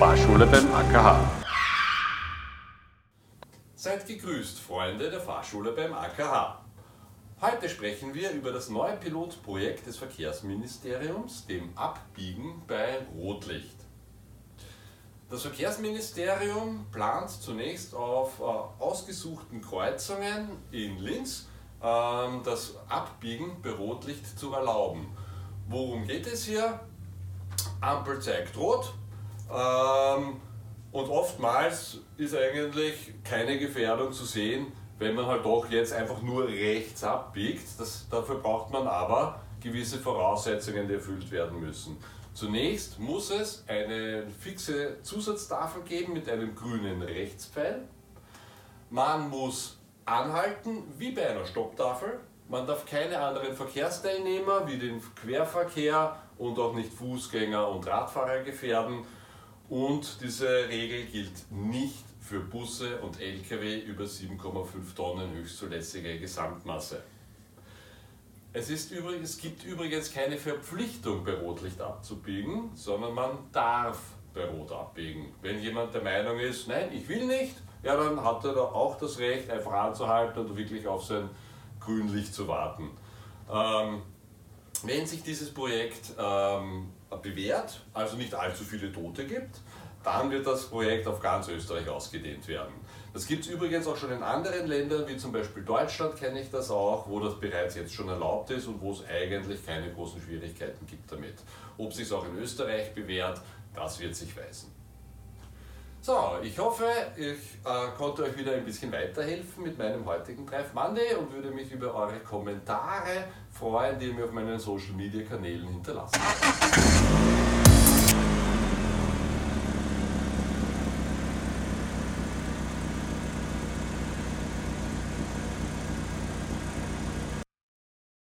Fahrschule beim AKH. Seid gegrüßt, Freunde der Fahrschule beim AKH. Heute sprechen wir über das neue Pilotprojekt des Verkehrsministeriums, dem Abbiegen bei Rotlicht. Das Verkehrsministerium plant zunächst auf äh, ausgesuchten Kreuzungen in Linz ähm, das Abbiegen bei Rotlicht zu erlauben. Worum geht es hier? Ampel zeigt rot ähm, und oftmals ist eigentlich keine Gefährdung zu sehen, wenn man halt doch jetzt einfach nur rechts abbiegt. Das, dafür braucht man aber gewisse Voraussetzungen, die erfüllt werden müssen. Zunächst muss es eine fixe Zusatztafel geben mit einem grünen Rechtspfeil. Man muss anhalten wie bei einer Stopptafel. Man darf keine anderen Verkehrsteilnehmer wie den Querverkehr und auch nicht Fußgänger und Radfahrer gefährden. Und diese Regel gilt nicht für Busse und Lkw über 7,5 Tonnen höchstzulässige Gesamtmasse. Es, ist übrigens, es gibt übrigens keine Verpflichtung, bei Rotlicht abzubiegen, sondern man darf bei Rot abbiegen. Wenn jemand der Meinung ist, nein, ich will nicht, ja, dann hat er auch das Recht, einfach anzuhalten und wirklich auf sein Grünlicht zu warten. Ähm, wenn sich dieses Projekt ähm, bewährt, also nicht allzu viele Tote gibt, dann wird das Projekt auf ganz Österreich ausgedehnt werden. Das gibt es übrigens auch schon in anderen Ländern, wie zum Beispiel Deutschland kenne ich das auch, wo das bereits jetzt schon erlaubt ist und wo es eigentlich keine großen Schwierigkeiten gibt damit. Ob sich auch in Österreich bewährt, das wird sich weisen. So, ich hoffe, ich äh, konnte euch wieder ein bisschen weiterhelfen mit meinem heutigen Treff Monday und würde mich über eure Kommentare freuen, die ihr mir auf meinen Social Media Kanälen hinterlassen.